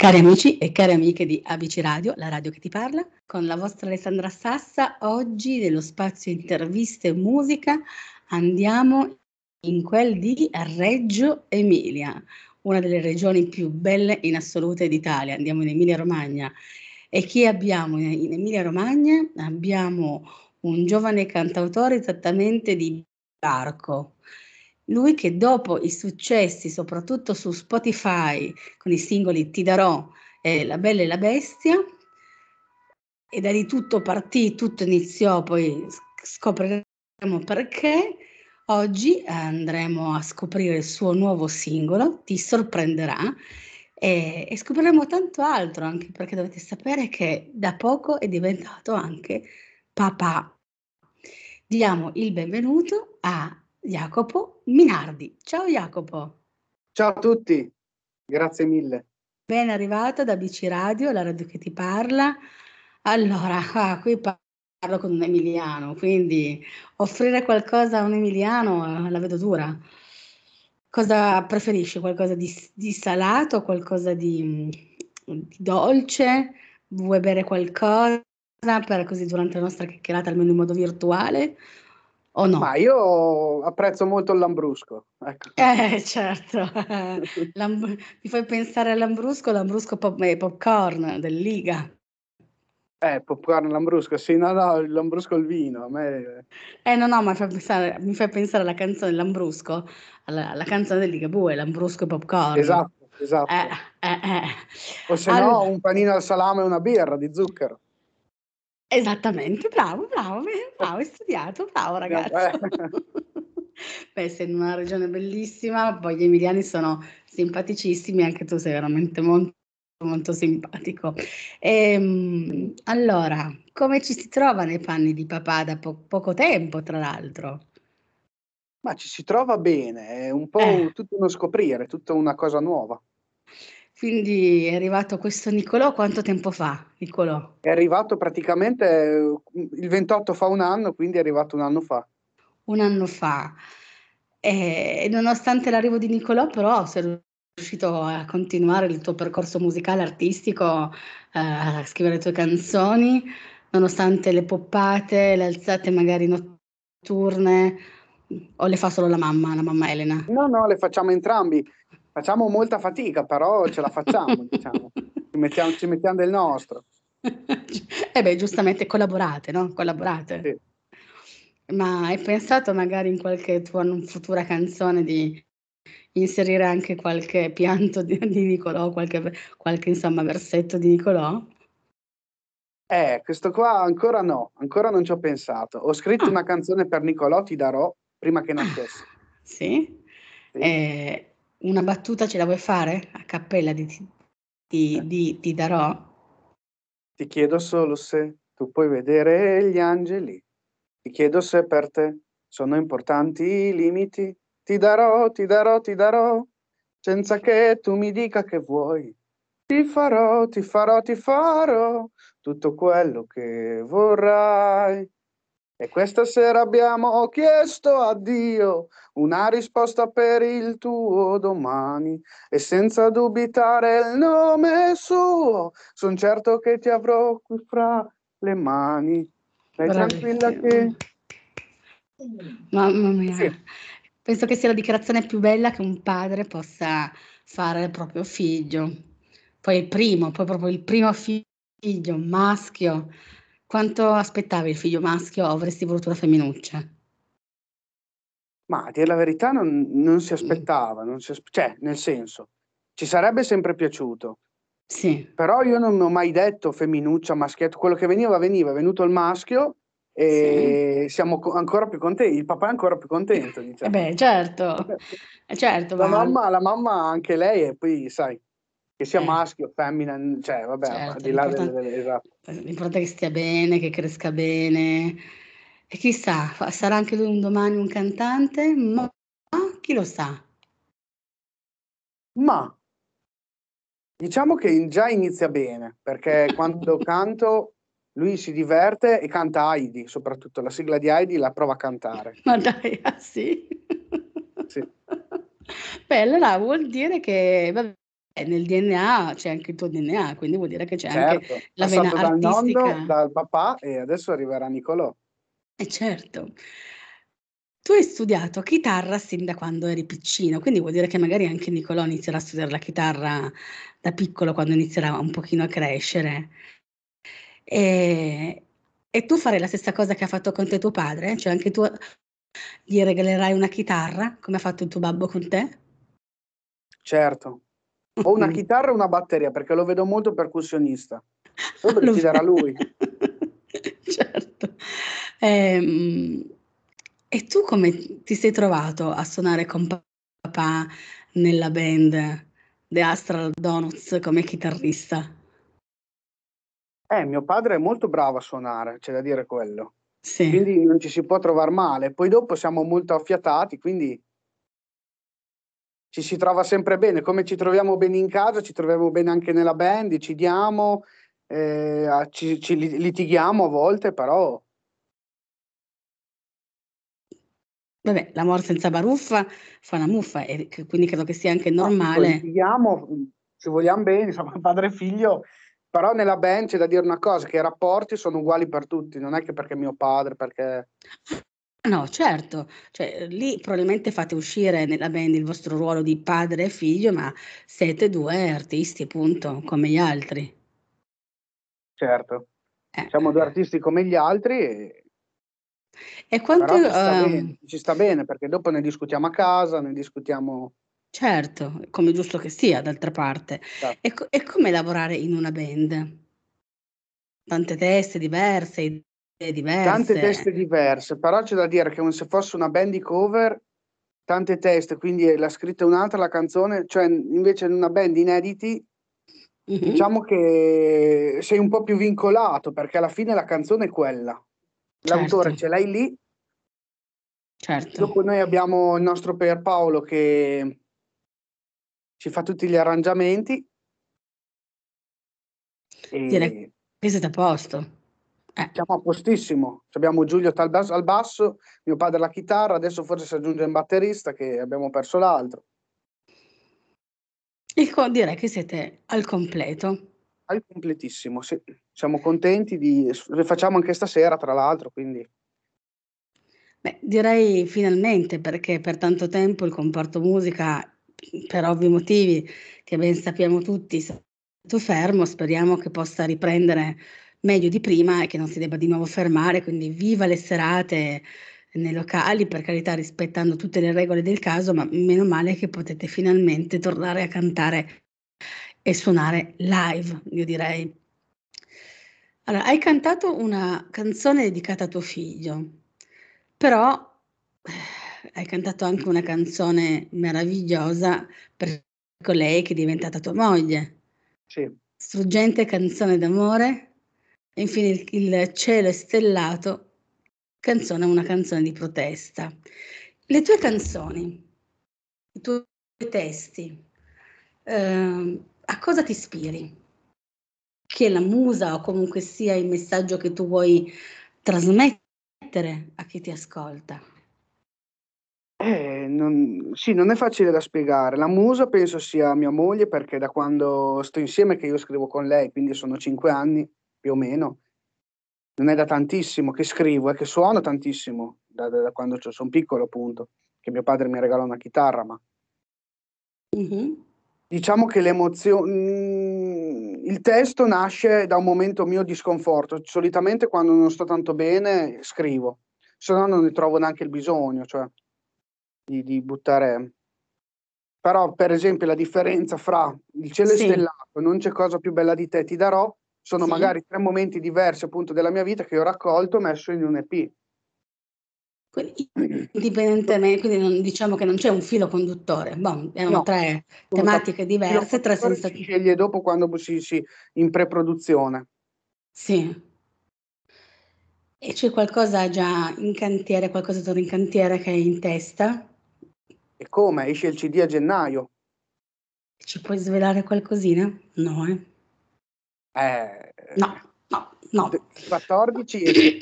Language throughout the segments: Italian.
Cari amici e cari amiche di ABC Radio, la radio che ti parla, con la vostra Alessandra Sassa, oggi nello spazio interviste e musica andiamo in quel di Reggio Emilia, una delle regioni più belle in assoluto d'Italia. Andiamo in Emilia Romagna. E chi abbiamo in Emilia Romagna? Abbiamo un giovane cantautore esattamente di Barco, lui che dopo i successi, soprattutto su Spotify, con i singoli Ti darò e La Bella e la Bestia, e da lì tutto partì, tutto iniziò, poi scopriremo perché. Oggi andremo a scoprire il suo nuovo singolo, ti sorprenderà, e, e scopriremo tanto altro, anche perché dovete sapere che da poco è diventato anche papà. Diamo il benvenuto a Jacopo Minardi. Ciao Jacopo. Ciao a tutti, grazie mille. Ben arrivato da BC Radio, la radio che ti parla. Allora, ah, qui parlo con un emiliano, quindi offrire qualcosa a un emiliano eh, la vedo dura. Cosa preferisci? Qualcosa di, di salato, qualcosa di, di dolce? Vuoi bere qualcosa per così durante la nostra chiacchierata, almeno in modo virtuale? O no? Ma io apprezzo molto il lambrusco. Ecco. Eh, certo. Lamb- mi fai pensare al lambrusco, lambrusco pop- eh, popcorn del Liga. Eh, popcorn lambrusco, sì, no, no, il lambrusco il vino. A me... Eh, no, no, ma fai pensare, mi fai pensare alla canzone Lambrusco, alla, alla canzone del Ligabue, Lambrusco e popcorn. Esatto, esatto. Eh, eh, eh. O se All... no, un panino al salame e una birra di zucchero. Esattamente, bravo, bravo, bravo, hai studiato, bravo ragazzo. Beh, sei in una regione bellissima, poi gli emiliani sono simpaticissimi, anche tu sei veramente molto, molto simpatico. Ehm, allora, come ci si trova nei panni di papà da po- poco tempo, tra l'altro? Ma ci si trova bene, è un po' eh. tutto uno scoprire, tutta una cosa nuova. Quindi è arrivato questo Nicolò quanto tempo fa, Nicolò? È arrivato praticamente il 28 fa un anno, quindi è arrivato un anno fa. Un anno fa. E nonostante l'arrivo di Nicolò, però, sei riuscito a continuare il tuo percorso musicale, artistico, eh, a scrivere le tue canzoni, nonostante le poppate, le alzate magari notturne, o le fa solo la mamma, la mamma Elena? No, no, le facciamo entrambi Facciamo molta fatica, però ce la facciamo, diciamo. Ci mettiamo, ci mettiamo del nostro. eh beh, giustamente collaborate, no? Collaborate. Sì. Ma hai pensato magari in qualche tua futura canzone di inserire anche qualche pianto di, di Nicolò, qualche, qualche insomma versetto di Nicolò? Eh, questo qua ancora no, ancora non ci ho pensato. Ho scritto ah. una canzone per Nicolò, ti darò, prima che nascesse. Sì? sì. Eh, una battuta ce la vuoi fare? A cappella di, di, eh. di, ti darò? Ti chiedo solo se tu puoi vedere gli angeli. Ti chiedo se per te sono importanti i limiti. Ti darò, ti darò, ti darò, senza che tu mi dica che vuoi. Ti farò, ti farò, ti farò tutto quello che vorrai. E questa sera abbiamo chiesto a Dio una risposta per il tuo domani e senza dubitare il nome suo, sono certo che ti avrò qui fra le mani. Stai tranquilla che... Mamma mia. Sì. Penso che sia la dichiarazione più bella che un padre possa fare al proprio figlio. Poi il primo, poi proprio il primo figlio, maschio quanto aspettavi il figlio maschio o avresti voluto la femminuccia? Ma a dire la verità non, non si aspettava, non si cioè nel senso, ci sarebbe sempre piaciuto. Sì. Però io non ho mai detto femminuccia, maschietto, quello che veniva veniva, è venuto il maschio e sì. siamo co- ancora più contenti, il papà è ancora più contento. Diciamo. Eh beh, certo, certo la, ma... mamma, la mamma anche lei e poi sai, che sia eh. maschio o femmina, cioè vabbè, certo, al di là delle, delle, esatto. L'importante è che stia bene, che cresca bene. E chissà, sarà anche lui un domani un cantante? Ma chi lo sa? Ma diciamo che già inizia bene, perché quando canto lui si diverte e canta Heidi, soprattutto la sigla di Heidi la prova a cantare. Ma dai, ah sì? Sì. Beh, allora vuol dire che nel DNA c'è anche il tuo DNA, quindi vuol dire che c'è anche Certo, la vena passato dal nonno, artistica. dal papà e adesso arriverà Nicolò. Eh certo. Tu hai studiato chitarra sin da quando eri piccino, quindi vuol dire che magari anche Nicolò inizierà a studiare la chitarra da piccolo, quando inizierà un pochino a crescere. E e tu farai la stessa cosa che ha fatto con te tuo padre? Cioè anche tu gli regalerai una chitarra, come ha fatto il tuo babbo con te? Certo. O una Mh. chitarra o una batteria, perché lo vedo molto percussionista. Lo deciderà lui. Certo. Ehm, e tu come ti sei trovato a suonare con papà nella band The Astral Donuts come chitarrista? Eh, mio padre è molto bravo a suonare, c'è da dire quello. Sì. Quindi non ci si può trovar male. Poi dopo siamo molto affiatati, quindi ci si trova sempre bene. Come ci troviamo bene in casa, ci troviamo bene anche nella band, ci diamo, ehm, a ci ci li litighiamo a volte, però Vabbè, l'amor senza baruffa fa una muffa e quindi credo che sia anche No, dico normale litighiamo, ci vogliam bene, insomma padre e figlio, però nella band c'è da dire una cosa, che i rapporti sono uguali per tutti, non è che perché mio padre, perché No, certo, cioè lì probabilmente fate uscire nella band il vostro ruolo di padre e figlio, ma siete 2 artisti, punto, come gli altri. Certo. Eh. Siamo 2 artisti come gli altri e E quanto, ci sta uhm bene, ci sta bene perché dopo ne discutiamo a casa, ne discutiamo Certo, come è giusto che sia d'altra parte. Cer E co e com'è lavorare in una band? Tante teste diverse, idee Tante diverse. teste diverse, però c'è da dire che se fosse una band di cover, tante teste, quindi l'ha scritta un'altra la canzone, cioè invece in una band inediti Mh-mh. diciamo che sei un po' più vincolato, perché alla fine la canzone è quella. L'autore Certo. ce l'hai lì Certo. dopo noi abbiamo il nostro Pierpaolo che ci fa tutti gli arrangiamenti Direi e che siete a posto. Eh. siamo a postissimo. C'abbiamo Giulio tal bas al basso, mio padre alla chitarra, adesso forse si aggiunge un batterista che abbiamo perso l'altro. E co direi che siete al completo. Al completissimo, sì. Siamo contenti di le facciamo anche stasera tra l'altro, quindi Beh, direi finalmente, perché per tanto tempo il comparto musica, per ovvi motivi che ben sappiamo tutti, è stato fermo. Speriamo che possa riprendere meglio di prima e che non si debba di nuovo fermare, quindi viva le serate nei locali, per carità rispettando tutte le regole del caso, ma meno male che potete finalmente tornare a cantare e suonare live, io direi. Allora, hai cantato una canzone dedicata a tuo figlio, però hai cantato anche una canzone meravigliosa per colei che è diventata tua moglie. Sì. Struggente canzone d'amore e infine il il cielo è stellato, canzone una canzone di protesta. Le tue canzoni, i tuoi testi, uhm, a cosa ti ispiri? Chi è la musa o comunque sia il messaggio che tu vuoi trasmettere a chi ti ascolta? Eh, non sì, non è facile da spiegare. La musa penso sia mia moglie, perché da quando sto insieme che io scrivo con lei, quindi sono 5 anni più o meno. Non è da tantissimo che scrivo, è che suono tantissimo da da da quando c'ho son piccolo appunto, che mio padre mi regalò una chitarra, ma Mh-mh. Diciamo che l'emozio mhmm, il testo nasce da un momento mio di sconforto. Solitamente quando non sto tanto bene scrivo, se no non ne trovo neanche il bisogno, cioè di di buttare però per esempio la differenza fra "Il cielo Sì. stellato, non c'è cosa più bella di te, ti darò", sono Sì. magari 3 momenti diversi appunto della mia vita che ho raccolto e messo in un EP. Quindi indipendentemen quindi non diciamo che non c'è un filo conduttore, boh, erano No, 3 sono tematiche diverse, 3 conduttore sensa si sceglie dopo quando si si in pre-produzione. Sì. E c'è qualcosa già in cantiere, qualcos'altro in cantiere che hai in testa? E come, esce il CD a gennaio. Ci puoi svelare qualcosina? No, eh? Eh, No, no, no. d il 14 esce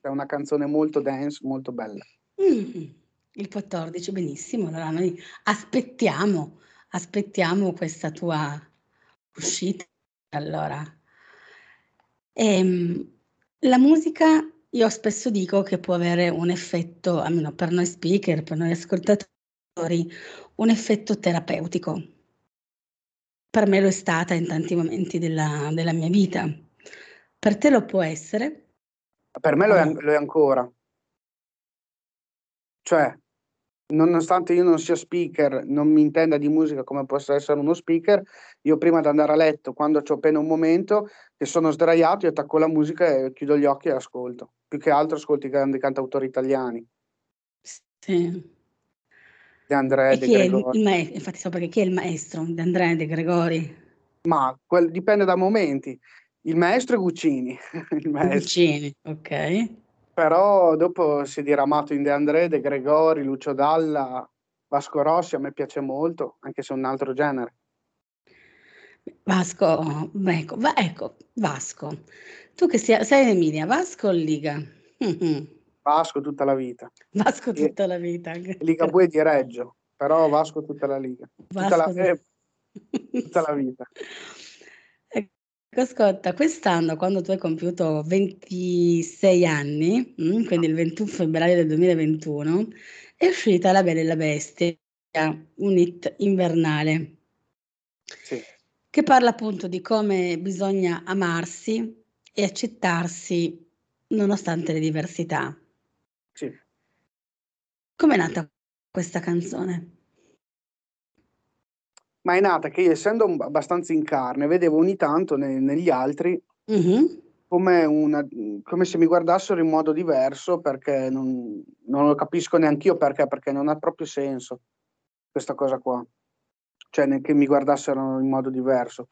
è una canzone molto dance, molto bella. Mh, il 14, benissimo. Allora noi aspettiamo aspettiamo questa tua uscita. Allora, ehm, la musica io spesso dico che può avere un effetto, almeno per noi speaker, per noi ascoltatori, un effetto terapeutico. Per me lo è stata in tanti momenti della, della mia vita. Per te lo può essere? Per me lo è, lo è ancora. Cioè, nonostante io non sia speaker, non mi intenda di musica come possa essere uno speaker, io prima di andare a letto, quando ho appena un momento, che sono sdraiato, io attacco la musica e chiudo gli occhi e ascolto. Più che altro ascolto i grandi cantautori italiani. Sì. De André, E De è il, Gregori. il maestro? Infatti so perché chi è il maestro di Andrea De Gregori? Ma quel- dipende da momenti. Il maestro è Guccini, il maestro. Guccini, ok. Però dopo si è diramato in De André, De Gregori, Lucio Dalla, Vasco Rossi, a me piace molto, anche se è un altro genere. Vasco, ecco, va- ecco, Vasco. Tu che sia- sei in Emilia, Vasco o Liga? Mhm. Vasco tutta la vita. Vasco E- tutta la vita. Ligabue di Reggio, però Vasco tutta la Liga. Tutta la, eh, tutta la vita. Ecco, ascolta, quest'anno quando tu hai compiuto 26 anni, mm, quindi il 21 febbraio del 2021, è uscita La Bella e la Bestia, un hit invernale, Sì. che parla appunto di come bisogna amarsi e accettarsi nonostante le diversità. Sì. Com'è nata questa canzone? Ma è nata che io, essendo abbastanza in carne, vedevo ogni tanto ne- negli altri Mhm. come, una, come se mi guardassero in modo diverso perché non, non lo capisco neanche io perché, perché non ha proprio senso questa cosa qua. Cioè che mi guardassero in modo diverso.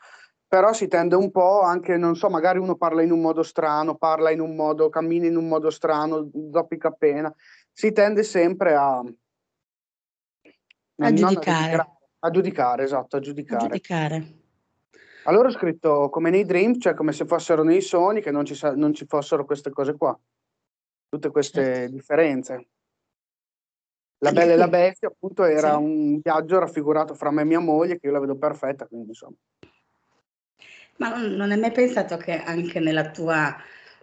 Però si tende un po' anche, non so, magari uno parla in un modo strano, parla in un modo, cammina in un modo strano, zoppica appena. Si tende sempre a... A giudicare, a giudicare, esatto, a a giudicare. giudicare. Allora ho scritto come nei dream, cioè come se fossero nei sogni, che non ci, sa- non ci fossero queste cose qua, tutte queste Certo. differenze. La Bella e la Bestia, appunto, era sì. un viaggio raffigurato fra me e mia moglie, che io la vedo perfetta, quindi insomma. Ma non, hai mai pensato che anche nella tua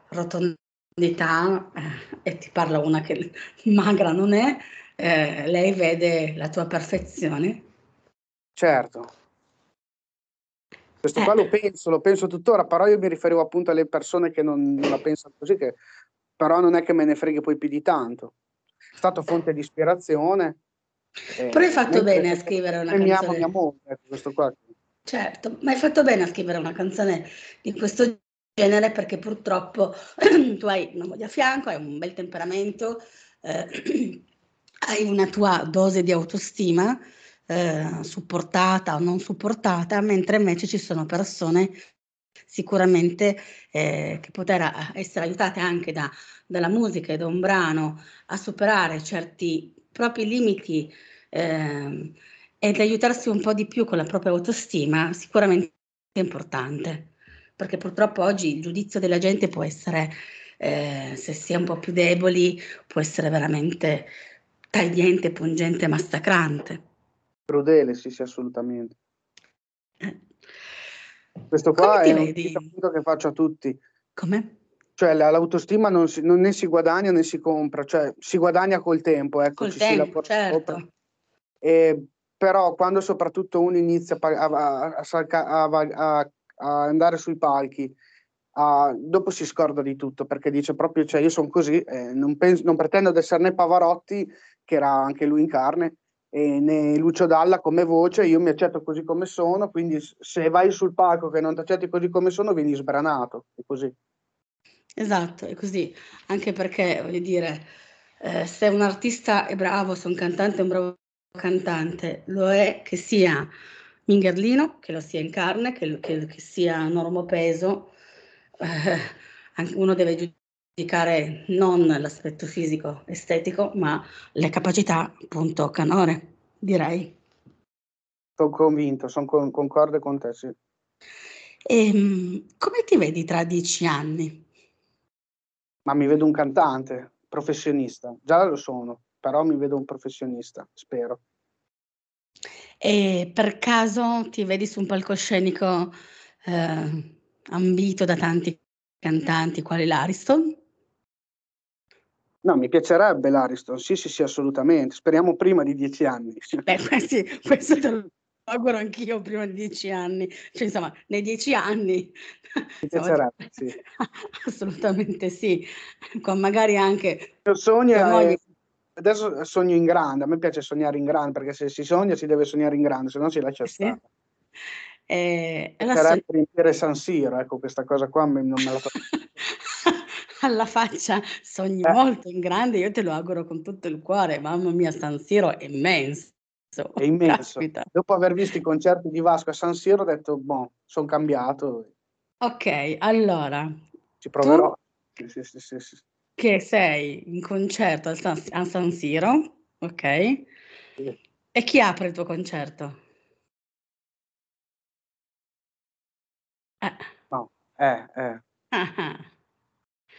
rotondità, eh, e ti parla una che magra non è, eh, lei vede la tua perfezione? Certo, questo qua Eh, lo penso, lo penso tuttora, però io mi riferivo appunto alle persone che non, non la pensano così, che però non è che me ne freghi poi più di tanto. È stato fonte di ispirazione. però hai eh, fatto bene a scrivere una e mi ama mia canzone. moglie, questo qua. Certo, ma hai fatto bene a scrivere una canzone di questo genere perché purtroppo tu hai una moglie a fianco, hai un bel temperamento, eh, hai una tua dose di autostima eh, supportata o non supportata, mentre invece ci sono persone sicuramente eh, che poter essere aiutate anche da, dalla musica e da un brano a superare certi propri limiti eh, ed aiutarsi un po' di più con la propria autostima, sicuramente è importante, perché purtroppo oggi il giudizio della gente può essere, eh, se si è un po' più deboli, può essere veramente tagliente, pungente, massacrante. Crudele, sì, sì, assolutamente. Eh. Questo qua è un appunto che faccio a tutti. Come? Cioè la- l'autostima non, si, non né si guadagna né si compra, cioè si guadagna col tempo, ecco, Col ci si tempo, lavora sopra. certo. E, però quando soprattutto uno inizia a, a- a- a andare sui palchi, dopo si scorda di tutto perché dice proprio, cioè io sono così, eh, non, penso- non pretendo di essere né Pavarotti, che era anche lui in carne, né Lucio Dalla come voce, io mi accetto così come sono, quindi se vai sul palco che non ti accetti così come sono, vieni sbranato, è così. Esatto, è così, anche perché voglio dire, eh, se un artista è bravo, se un cantante è un bravo cantante, lo è che sia Mingherlino, che lo sia in carne, che, che- che sia normopeso, eh, anche uno deve giudicare non l'aspetto fisico, estetico, ma le capacità, appunto, canore, direi. Sono convinto, sono con- concorde con te, sì. E, mm, come ti vedi tra dieci anni? Ma mi vedo un cantante, professionista, già lo sono, però mi vedo un professionista, spero. E per caso ti vedi su un palcoscenico eh, ambito da tanti cantanti quali l'Ariston? No, mi piacerebbe l'Ariston, sì, sì, sì, assolutamente. Speriamo prima di dieci anni. Beh, sì, questo te lo auguro anch'io prima di dieci anni. Cioè, insomma, nei dieci anni. Mi piacerebbe, sì. Assolutamente sì. Con magari anche... Il sogno è... Adesso sogno in grande, a me piace sognare in grande, perché se si sogna si deve sognare in grande, se no si lascia stare. Eh, allora, Sarebbe so... riempire San Siro, ecco, questa cosa qua non me la faccio. alla faccia sogni eh. molto in grande, io te lo auguro con tutto il cuore, mamma mia, San Siro è immenso. È immenso. Caspita. Dopo aver visto i concerti di Vasco a San Siro ho detto, boh, sono cambiato. Ok, allora. Ci proverò. Sì, sì, sì, sì, Che sei in concerto a San, a San Siro, ok? E chi apre il tuo concerto? Eh. No, eh, eh. Ah,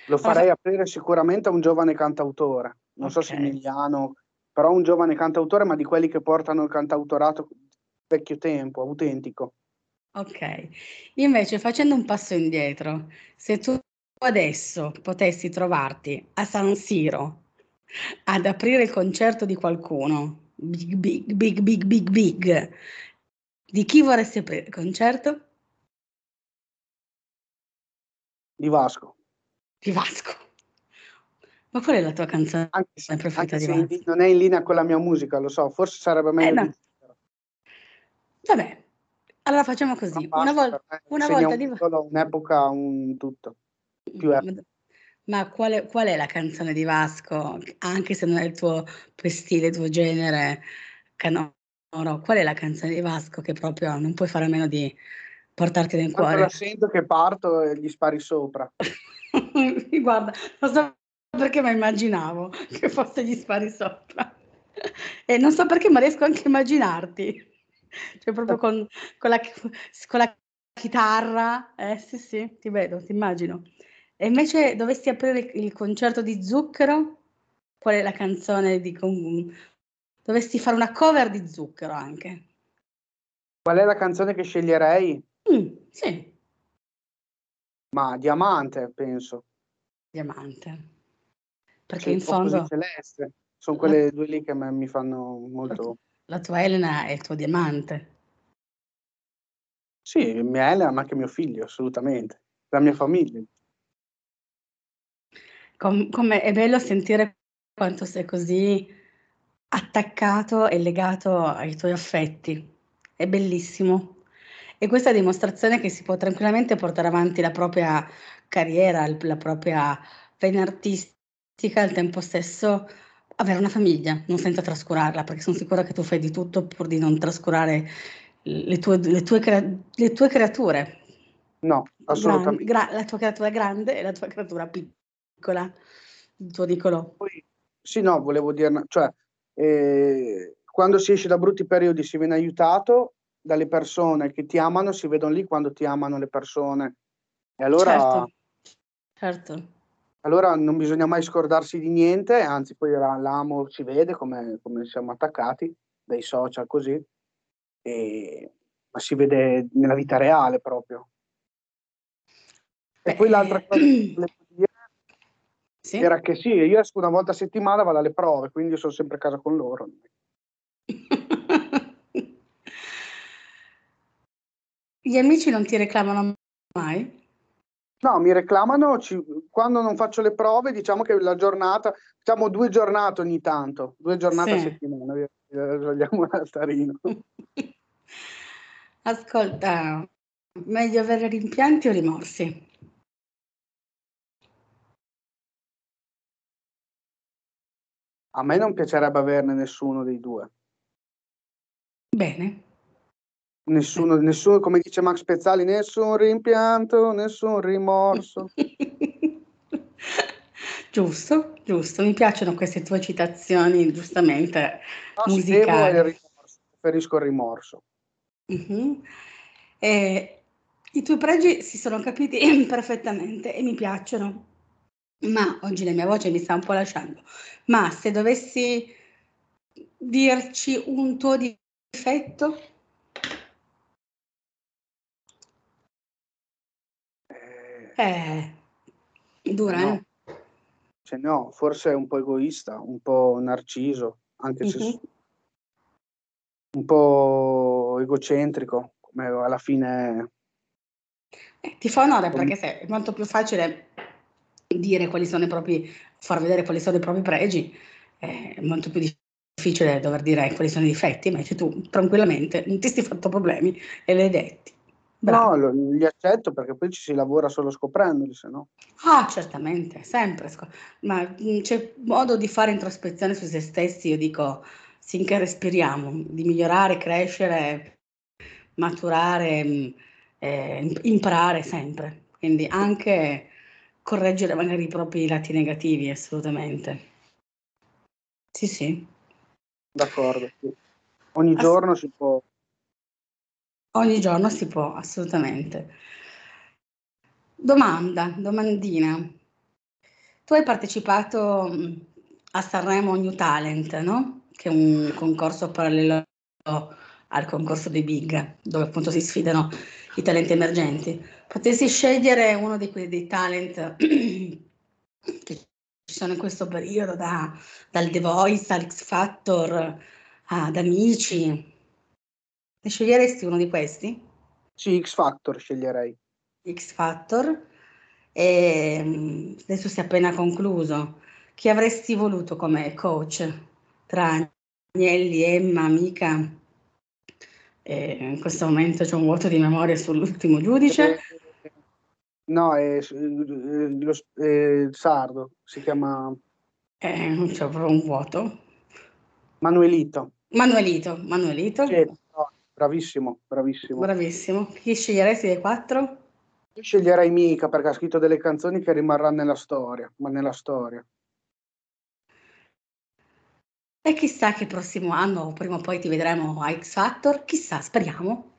lo farei aprire sicuramente a un giovane cantautore, non okay. so se Emiliano, però un giovane cantautore, ma di quelli che portano il cantautorato vecchio tempo, autentico. Ok, invece facendo un passo indietro, se tu adesso potessi trovarti a San Siro ad aprire il concerto di qualcuno, big, big, big, big, big, big, di chi vorresti aprire il concerto? Di Vasco di Vasco. Ma qual è la tua canzone anche se, preferita anche di Vasco? non è in linea con la mia musica, lo so, forse sarebbe meglio. Eh, no. Vabbè, allora facciamo così. Una, vol- una volta di un'epoca, un tutto. Più ma, ma qual, qual è la canzone di Vasco, anche se non è il tuo, tuo stile, il tuo genere canoro? Qual è la canzone di Vasco che proprio non puoi fare a meno di portarti nel Quando cuore? la sento che parto e gli spari sopra. Guarda, non so perché ma immaginavo che fosse gli spari sopra. E non so perché, ma riesco anche a immaginarti. Cioè, proprio con, con, la, con la, chitarra. Eh sì, sì, ti vedo, ti immagino. E invece dovessi aprire il concerto di Zucchero, qual è la canzone di... Dovessi fare una cover di Zucchero anche. Qual è la canzone che sceglierei? Mm, sì. Ma Diamante, penso. Diamante. Perché in fondo... Celeste. Sono quelle la... due lì che mi fanno molto... La tua Elena è il tuo diamante. Sì, mia Elena, ma anche mio figlio, assolutamente. La mia famiglia. Com- come è bello sentire quanto sei così attaccato e legato ai tuoi affetti. È bellissimo. E questa è dimostrazione che si può tranquillamente portare avanti la propria carriera, la propria vena artistica, al tempo stesso avere una famiglia, non senza trascurarla, perché sono sicura che tu fai di tutto pur di non trascurare le tue, le tue, crea- le tue creature. No, assolutamente. Gran, gra- la tua creatura grande e la tua creatura piccola, il tuo Nicolò. Sì, no, volevo dire, cioè, eh, quando si esce da brutti periodi si viene aiutato dalle persone che ti amano si vedono lì quando ti amano le persone. E allora, certo, certo. allora non bisogna mai scordarsi di niente, anzi poi l'amo si vede come, come siamo attaccati dai social così, e, ma si vede nella vita reale proprio. E Beh, poi l'altra cosa che volevo sì? era che sì, io esco una volta a settimana, vado alle prove, quindi sono sempre a casa con loro. Gli amici non ti reclamano mai? No, mi reclamano ci, quando non faccio le prove, diciamo che la giornata, facciamo due giornate ogni tanto, due giornate sì. a settimana, vogliamo l'altarino. Ascolta, meglio avere rimpianti o rimorsi? A me non piacerebbe averne nessuno dei due. Bene. Nessuno, nessuno, come dice Max Pezzali, nessun rimpianto, nessun rimorso. giusto, giusto, mi piacciono queste tue citazioni, giustamente no, musicali. Il rimorso, preferisco il rimorso. Uh-huh. Eh, I tuoi pregi si sono capiti perfettamente e mi piacciono, ma oggi la mia voce mi sta un po' lasciando. Ma se dovessi dirci un tuo difetto? Eh, Eh, dura, no. eh? Cioè, no, forse è un po' egoista, un po' narciso, anche se Mhm. un po' egocentrico, come alla fine Eh, ti fa onore perché se- è molto più facile dire quali sono i propri, far vedere quali sono i propri pregi, è molto più difficile dover dire quali sono i difetti, invece tu tranquillamente non ti sei fatto problemi e li hai detti. Bravo. No, li accetto perché poi ci si lavora solo scoprendoli, se no. Ah, certamente, sempre, ma c'è modo di fare introspezione su se stessi, io dico, finché respiriamo, di migliorare, crescere, maturare, eh, imp- imparare sempre, quindi anche correggere magari i propri lati negativi, assolutamente. Sì, sì. D'accordo. sì. Ogni Ass- giorno si può... Ogni giorno si può, assolutamente. Domanda, domandina. Tu hai partecipato a Sanremo New Talent, no? Che è un concorso parallelo al concorso dei Big, dove appunto si sfidano i talenti emergenti. Potessi scegliere uno di quei dei talent che ci sono in questo periodo, da- dal The Voice all'X Factor ad Amici, ne sceglieresti uno di questi? Sì, X Factor sceglierei. X Factor e mm, adesso si è appena concluso. Chi avresti voluto come coach tra Agnelli, Emma, Mica? E in questo momento c'è un vuoto di memoria sull'ultimo giudice. Eh, no, è, eh, lo, è sardo, si chiama Eh, non c'è proprio un vuoto. Manuelito. Manuelito, Manuelito, Sì, no, bravissimo, bravissimo. bravissimo. Chi sceglieresti dei quattro? Io sceglierei Mica perché ha scritto delle canzoni che rimarranno nella storia, ma nella storia. E chissà che prossimo anno prima o poi ti vedremo a X Factor, chissà, speriamo.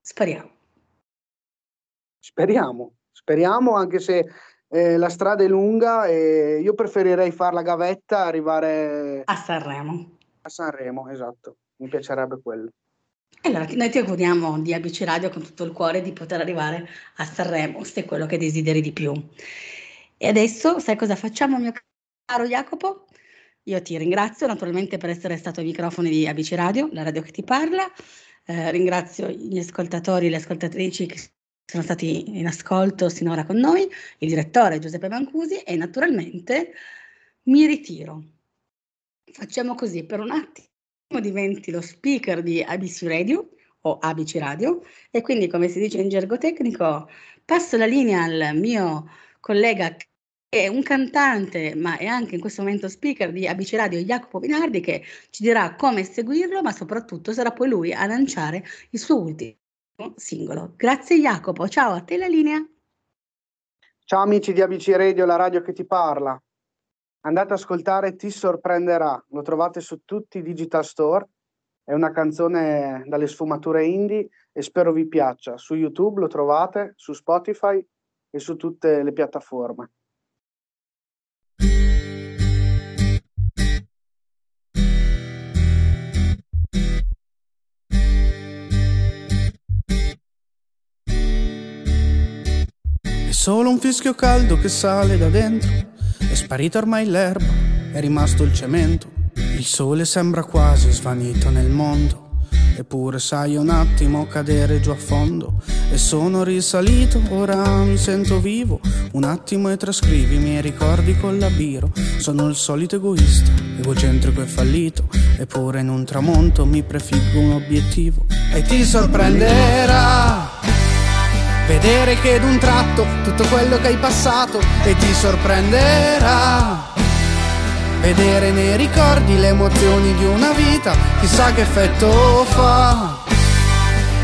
Speriamo. Speriamo, speriamo anche se eh, la strada è lunga e io preferirei fare la gavetta arrivare A Sanremo. a Sanremo, esatto, mi piacerebbe quello. Allora, noi ti auguriamo di ABC Radio con tutto il cuore di poter arrivare a Sanremo, se è quello che desideri di più. E adesso, sai cosa facciamo, mio caro Jacopo? Io ti ringrazio naturalmente per essere stato ai microfoni di ABC Radio, la radio che ti parla. Eh, ringrazio gli ascoltatori e le ascoltatrici che sono stati in ascolto sinora con noi, il direttore Giuseppe Mancusi e naturalmente mi ritiro. Facciamo così per un attimo diventi lo speaker di ABC Radio o ABC Radio e quindi come si dice in gergo tecnico passo la linea al mio collega è un cantante ma è anche in questo momento speaker di ABC Radio Jacopo Binardi che ci dirà come seguirlo ma soprattutto sarà poi lui a lanciare il suo ultimo singolo. Grazie Jacopo, ciao a te la linea. Ciao amici di ABC Radio, la radio che ti parla. Andate ad ascoltare Ti sorprenderà, lo trovate su tutti i digital store. È una canzone dalle sfumature indie e spero vi piaccia. Su YouTube lo trovate, su Spotify e su tutte le piattaforme. Solo un fischio caldo che sale da dentro. È sparita ormai l'erba, è rimasto il cemento. Il sole sembra quasi svanito nel mondo. Eppure sai un attimo cadere giù a fondo. E sono risalito, ora mi sento vivo. Un attimo e trascrivi i miei ricordi con la biro. Sono il solito egoista, egocentrico e fallito. Eppure in un tramonto mi prefiggo un obiettivo. E ti sorprenderà. Vedere che d'un tratto tutto quello che hai passato e ti sorprenderà. Vedere nei ricordi le emozioni di una vita, chissà che effetto fa.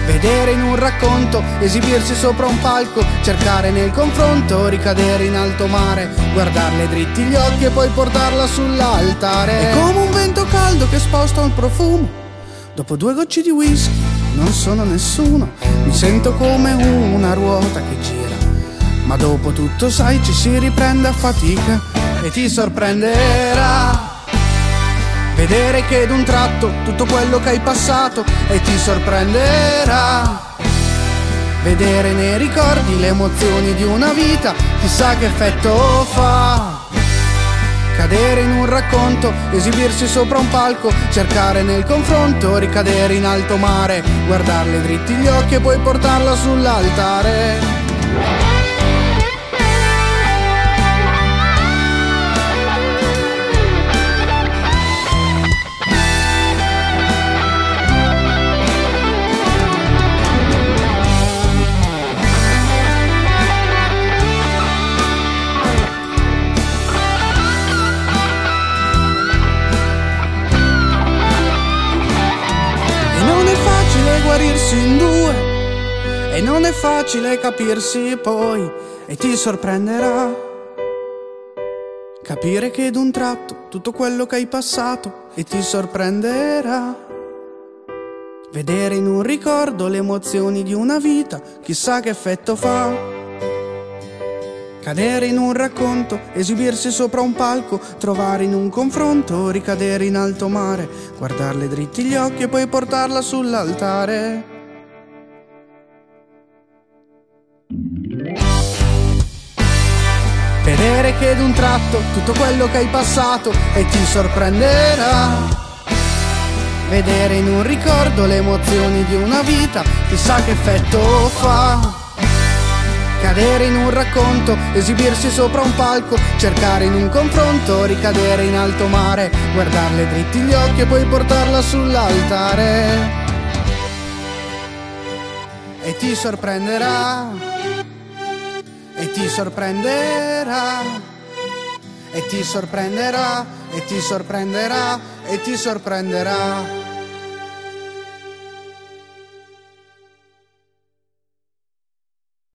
Vedere in un racconto, esibirsi sopra un palco, cercare nel confronto, ricadere in alto mare, guardarle dritti gli occhi e poi portarla sull'altare. È come un vento caldo che sposta un profumo. Dopo due gocce di whisky non sono nessuno, mi sento come una ruota che gira. Ma dopo tutto sai ci si riprende a fatica e ti sorprenderà. Vedere che d'un tratto tutto quello che hai passato e ti sorprenderà. Vedere nei ricordi le emozioni di una vita, chissà che effetto fa. Cadere in un racconto, esibirsi sopra un palco, cercare nel confronto, ricadere in alto mare, guardarle dritti gli occhi e poi portarla sull'altare. Facile capirsi poi e ti sorprenderà. Capire che d'un tratto tutto quello che hai passato e ti sorprenderà. Vedere in un ricordo le emozioni di una vita chissà che effetto fa. Cadere in un racconto, esibirsi sopra un palco, trovare in un confronto, ricadere in alto mare, guardarle dritti gli occhi e poi portarla sull'altare. Vedere che d'un tratto tutto quello che hai passato e ti sorprenderà. Vedere in un ricordo le emozioni di una vita, chissà che effetto fa. Cadere in un racconto, esibirsi sopra un palco, cercare in un confronto, ricadere in alto mare, guardarle dritti gli occhi e poi portarla sull'altare. E ti sorprenderà, e ti sorprenderà, e ti sorprenderà, e ti sorprenderà, e ti sorprenderà.